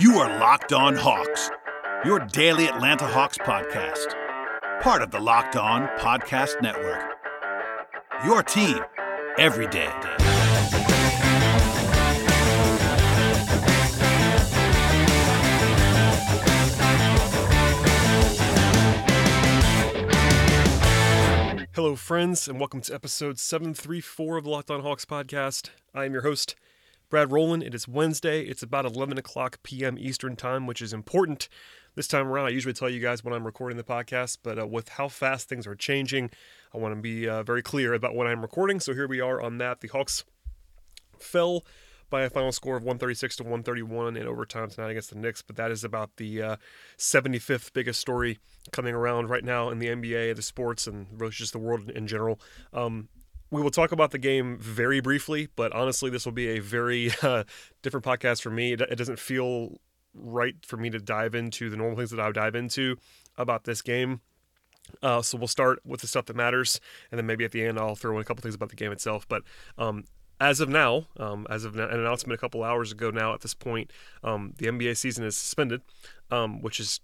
You are Locked On Hawks, your daily Atlanta Hawks podcast, part of the Locked On Podcast Network. Your team every day. Hello, friends, and welcome to episode 734 of the Locked On Hawks podcast. I am your host, Brad Rowland. It is Wednesday. It's about 11 o'clock p.m. Eastern Time, which is important. This time around, I usually tell you guys when I'm recording the podcast, but uh, with how fast things are changing, I want to be uh, very clear about when I'm recording. So here we are on that. The Hawks fell by a final score of 136 to 131 in overtime tonight against the Knicks. But that is about the uh, 75th biggest story coming around right now in the NBA, the sports, and really just the world in general. Um, we will talk about the game very briefly, but honestly, this will be a very uh, different podcast for me. It, it doesn't feel right for me to dive into the normal things that I would dive into about this game. Uh, so we'll start with the stuff that matters, and then maybe at the end I'll throw in a couple things about the game itself. But um, as of now, um, as of an announcement a couple hours ago now, at this point, um, the NBA season is suspended, um, which is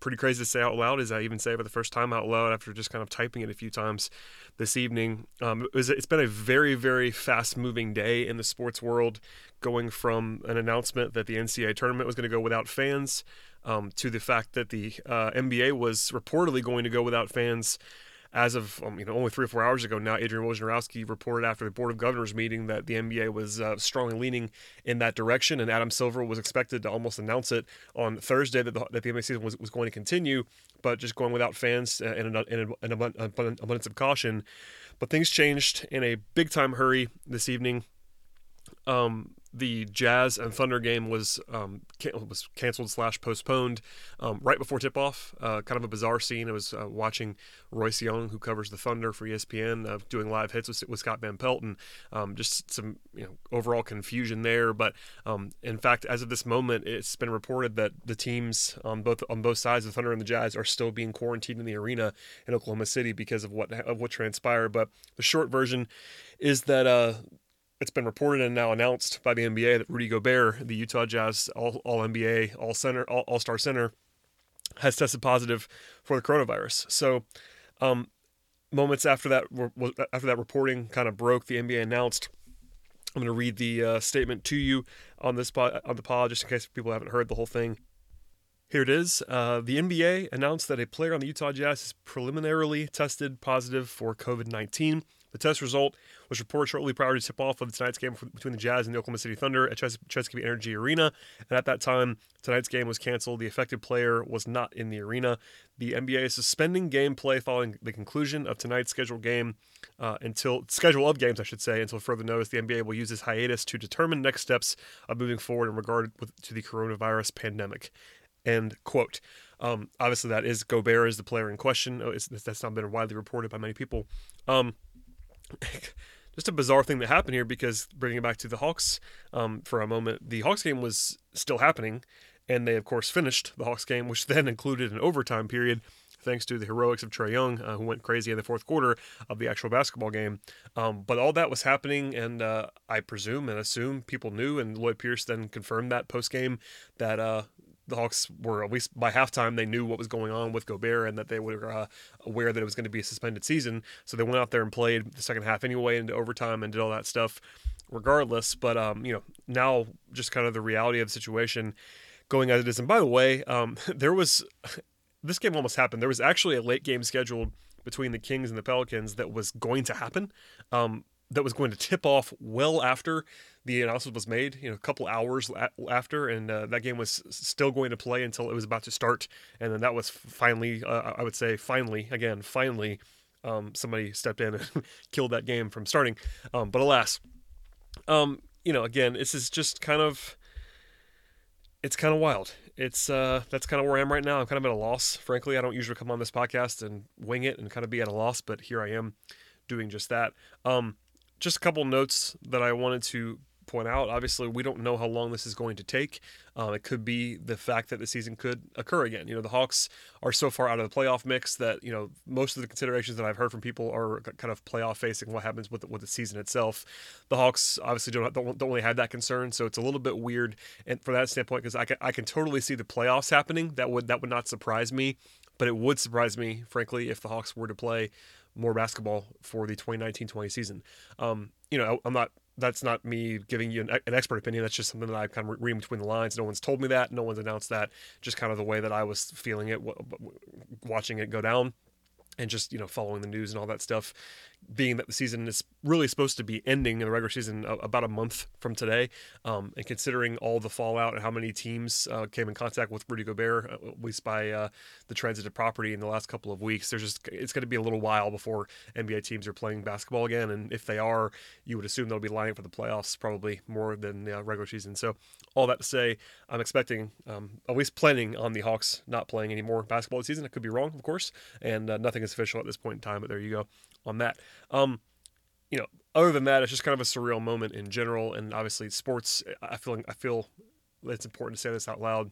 pretty crazy to say out loud. As I even say it for the first time out loud after just kind of typing it a few times this evening. Um, it it's been a very, very fast moving day in the sports world, going from an announcement that the NCAA tournament was going to go without fans um, to the fact that the uh, NBA was reportedly going to go without fans as of um, you know only three or four hours ago now, Adrian Wojnarowski reported after the Board of Governors meeting that the NBA was uh, strongly leaning in that direction, and Adam Silver was expected to almost announce it on Thursday that the, that the NBA season was, was going to continue, but just going without fans and an, an, an abundance of caution. But things changed in a big time hurry this evening. Um, the Jazz and Thunder game was um, can- was canceled slash postponed um, right before tip off. Uh, kind of a bizarre scene. I was uh, watching Royce Young, who covers the Thunder for ESPN, uh, doing live hits with, with Scott Van Pelt, and um, just some you know overall confusion there. But um, in fact, as of this moment, it's been reported that the teams on both on both sides, the Thunder and the Jazz, are still being quarantined in the arena in Oklahoma City because of what of what transpired. But the short version is that uh, it's been reported and now announced by the NBA that Rudy Gobert, the Utah Jazz All, all NBA All Center All Star Center, has tested positive for the coronavirus. So, um, moments after that after that reporting kind of broke, the NBA announced. I'm going to read the uh, statement to you on this on the pod, just in case people haven't heard the whole thing. Here it is. Uh, the NBA announced that a player on the Utah Jazz is preliminarily tested positive for COVID 19. The test result was reported shortly prior to tip off of tonight's game between the Jazz and the Oklahoma City Thunder at Ches- Chesapeake Energy Arena. And at that time, tonight's game was canceled. The affected player was not in the arena. The NBA is suspending gameplay following the conclusion of tonight's scheduled game uh, until schedule of games, I should say, until further notice. The NBA will use this hiatus to determine next steps of moving forward in regard with, to the coronavirus pandemic. End quote. Um, obviously, that is Gobert is the player in question. Oh, that's not been widely reported by many people. Um, just a bizarre thing that happened here because bringing it back to the Hawks um, for a moment, the Hawks game was still happening, and they of course finished the Hawks game, which then included an overtime period. Thanks to the heroics of Trae Young, uh, who went crazy in the fourth quarter of the actual basketball game. Um, but all that was happening, and uh, I presume and assume people knew, and Lloyd Pierce then confirmed that post game that uh, the Hawks were at least by halftime they knew what was going on with Gobert and that they were uh, aware that it was going to be a suspended season. So they went out there and played the second half anyway into overtime and did all that stuff regardless. But um, you know now just kind of the reality of the situation going as it is. And by the way, um, there was this game almost happened. There was actually a late game scheduled between the Kings and the Pelicans that was going to happen. Um, that was going to tip off well after the announcement was made, you know, a couple hours after, and uh, that game was still going to play until it was about to start, and then that was finally, uh, I would say, finally, again, finally, um, somebody stepped in and killed that game from starting. Um, but alas, um, you know, again, this is just kind of, it's kind of wild. It's uh, that's kind of where I am right now. I'm kind of at a loss, frankly. I don't usually come on this podcast and wing it and kind of be at a loss, but here I am doing just that. Um, just a couple notes that I wanted to point out. Obviously, we don't know how long this is going to take. Um, it could be the fact that the season could occur again. You know, the Hawks are so far out of the playoff mix that you know most of the considerations that I've heard from people are kind of playoff facing. What happens with the, with the season itself? The Hawks obviously don't don't, don't really have that concern, so it's a little bit weird. And from that standpoint, because I can I can totally see the playoffs happening. That would that would not surprise me, but it would surprise me, frankly, if the Hawks were to play more basketball for the 2019-20 season. Um, you know, I'm not. That's not me giving you an, an, expert opinion. That's just something that I kind of read between the lines. No one's told me that. No one's announced that. Just kind of the way that I was feeling it, watching it go down, and just you know following the news and all that stuff being that the season is really supposed to be ending in the regular season about a month from today, um, and considering all the fallout and how many teams uh, came in contact with Rudy Gobert, uh, at least by uh, the transitive property in the last couple of weeks, there's just it's going to be a little while before NBA teams are playing basketball again, and if they are, you would assume they'll be lining for the playoffs probably more than the regular season. So, all that to say, I'm expecting, um, at least planning on the Hawks not playing any more basketball this season. I could be wrong, of course, and uh, nothing is official at this point in time, but there you go on that. Um, you know, other than that, it's just kind of a surreal moment in general, and obviously sports. I feel I feel it's important to say this out loud.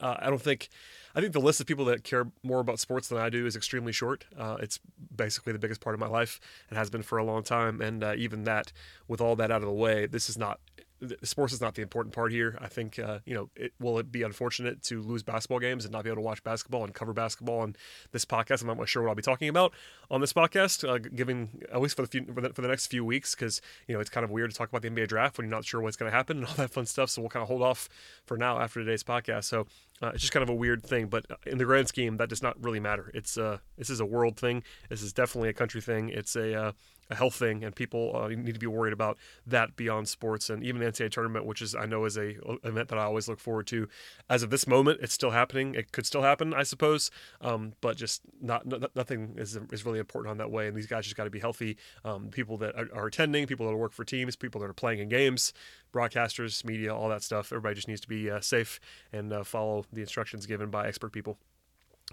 Uh, I don't think I think the list of people that care more about sports than I do is extremely short. Uh, it's basically the biggest part of my life and has been for a long time. And uh, even that, with all that out of the way, this is not sports is not the important part here. I think uh, you know, it, will it be unfortunate to lose basketball games and not be able to watch basketball and cover basketball on this podcast? I'm not really sure what I'll be talking about on this podcast, uh, giving at least for the, few, for the, for the next few weeks, because you know it's kind of weird to talk about the NBA draft when you're not sure what's going to happen and all that fun stuff. So we'll kind of hold off for now after today's podcast. So uh, it's just kind of a weird thing, but in the grand scheme, that does not really matter. It's uh, this is a world thing. This is definitely a country thing. It's a uh, a health thing, and people uh, need to be worried about that beyond sports and even the NCAA tournament, which is I know is a event that I always look forward to. As of this moment, it's still happening. It could still happen, I suppose, um, but just not, not, nothing is is really important on that way. And these guys just got to be healthy. Um, people that are, are, attending, people that work for teams, people that are playing in games, broadcasters, media, all that stuff. Everybody just needs to be uh, safe and uh, follow the instructions given by expert people.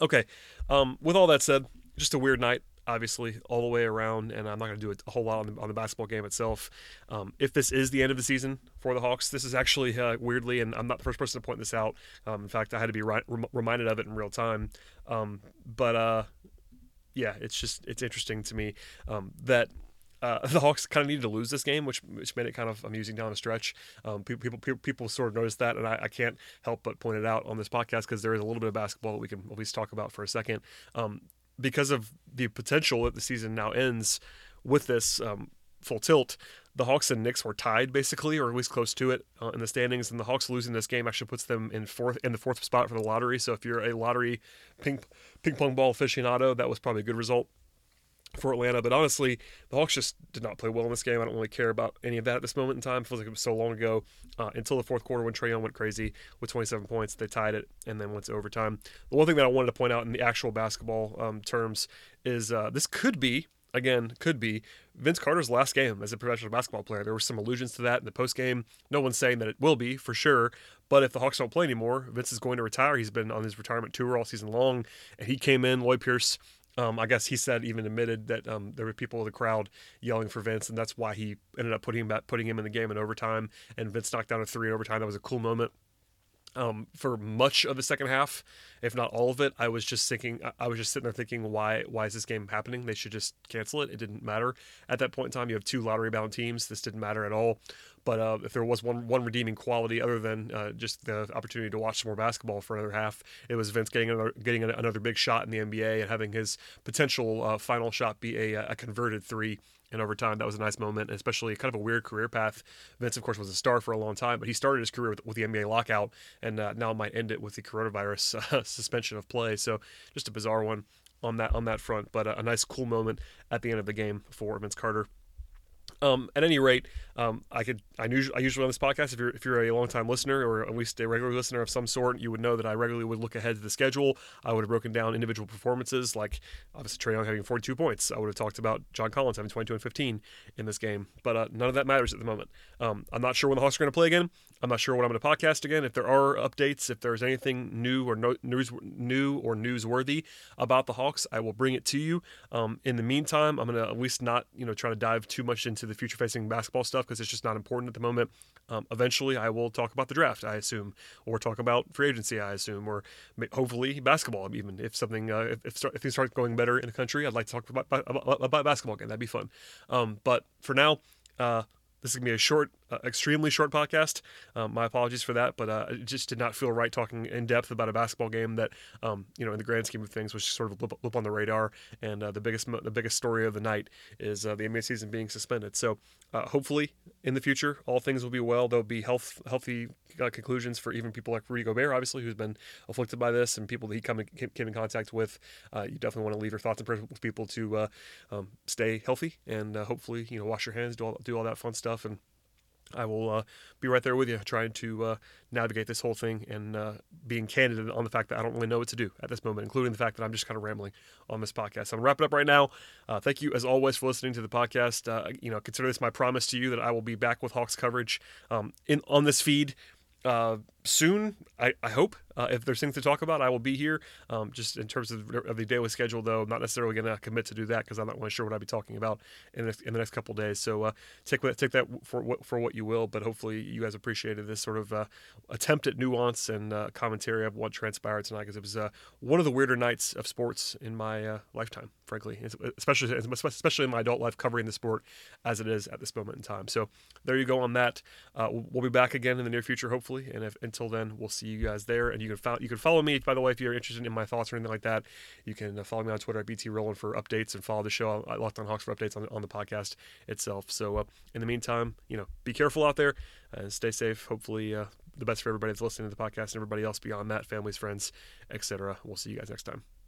Okay, um, with all that said, just a weird night obviously all the way around, and I'm not going to do a whole lot on the, on the basketball game itself. Um, if this is the end of the season for the Hawks, this is actually uh, weirdly, and I'm not the first person to point this out. Um, in fact, I had to be ri- reminded of it in real time. Um, but uh, yeah, it's just it's interesting to me um, that. Uh, the Hawks kind of needed to lose this game, which which made it kind of amusing down the stretch. Um, people, people people sort of noticed that, and I, I, can't help but point it out on this podcast because there is a little bit of basketball that we can at least talk about for a second. Um, because of the potential that the season now ends with this um, full tilt, the Hawks and Knicks were tied basically, or at least close to it uh, in the standings. And the Hawks losing this game actually puts them in fourth in the fourth spot for the lottery. So if you're a lottery ping ping pong ball aficionado, that was probably a good result for Atlanta. But honestly, the Hawks just did not play well in this game. I don't really care about any of that at this moment in time. It feels like it was so long ago uh, until the fourth quarter when Trae Young went crazy with 27 points. They tied it and then went to overtime. The one thing that I wanted to point out in the actual basketball um, terms is uh, this could be. Again, could be Vince Carter's last game as a professional basketball player. There were some allusions to that in the post game. No one's saying that it will be for sure, but if the Hawks don't play anymore, Vince is going to retire. He's been on his retirement tour all season long, and he came in. Lloyd Pierce um, I guess he said even admitted that um, there were people in the crowd yelling for Vince, and that's why he ended up putting him back, putting him in the game in overtime. And Vince knocked down a three in overtime. That was a cool moment. Um, for much of the second half, if not all of it, I was just thinking, I was just sitting there thinking, why, why is this game happening? They should just cancel it. It didn't matter at that point in time. You have two lottery bound teams. This didn't matter at all. But uh, if there was one one redeeming quality other than uh, just the opportunity to watch some more basketball for another half, it was Vince getting another getting another big shot in the NBA and having his potential uh, final shot be a, a converted three and over time That was a nice moment, especially kind of a weird career path. Vince, of course, was a star for a long time, but he started his career with, with the NBA lockout and uh, now might end it with the coronavirus uh, suspension of play. So just a bizarre one on that on that front, but a, a nice, cool moment at the end of the game for Vince Carter. Um, at any rate, um, I could I usually I usually on this podcast if you're if you're a long time listener or at least a regular listener of some sort, you would know that I regularly would look ahead to the schedule. I would have broken down individual performances, like obviously Trae Young having 42 points. I would have talked about John Collins having 22 and 15 in this game, but uh, none of that matters at the moment. Um, I'm not sure when the Hawks are going to play again. I'm not sure when I'm going to podcast again. If there are updates, if there's anything new or no, news new or newsworthy about the Hawks, I will bring it to you. Um, in the meantime, I'm going to at least not you know try to dive too much into the future facing basketball stuff because it's just not important at the moment. Um, eventually, I will talk about the draft, I assume, or talk about free agency, I assume, or hopefully basketball. Even if something, uh, if, if, start, if, things start going better in the country, I'd like to talk about, about, about basketball again. That'd be fun. Um, but for now, uh, this is gonna be a short, uh, extremely short podcast. Um, my apologies for that, but uh, it just did not feel right talking in depth about a basketball game that, um, you know, in the grand scheme of things, was sort of blip, blip on the radar. And uh, the biggest, the biggest story of the night is uh, the NBA season being suspended. So uh, hopefully, in the future, all things will be well. There'll be health, healthy uh, conclusions for even people like Rudy Gobert, obviously, who's been afflicted by this, and people that he come in, came in contact with. you definitely want to leave your thoughts and prayers with people to um, stay healthy and hopefully, you know, wash your hands, do all, do all that fun stuff, and I will uh, be right there with you, trying to uh, navigate this whole thing and uh, being candid on the fact that I don't really know what to do at this moment, including the fact that I'm just kind of rambling on this podcast. So I'm wrapping up right now. Uh, thank you, as always, for listening to the podcast. Uh, you know, consider this my promise to you that I will be back with Hawks coverage um, in on this feed uh, soon. I, I hope uh, if there's things to talk about, I will be here. Um, just in terms of, of the daily schedule, though, I'm not necessarily going to commit to do that because I'm not really sure what I'll be talking about in the, in the next couple days. So uh, take take that for what for what you will. But hopefully, you guys appreciated this sort of uh, attempt at nuance and uh, commentary of what transpired tonight because it was uh, one of the weirder nights of sports in my uh, lifetime, frankly, especially especially in my adult life covering the sport as it is at this moment in time. So there you go on that. we'll be back again in the near future, hopefully. And if, until then, we'll see you guys there. And you can follow, you can follow me by the way if you're interested in my thoughts or anything like that. You can follow me on Twitter at BT Rowland for updates and follow the show at Locked On Hawks for updates on, on the podcast itself. So uh, in the meantime, you know, be careful out there and stay safe. Hopefully, uh, the best for everybody that's listening to the podcast and everybody else beyond that, families, friends, etc. We'll see you guys next time.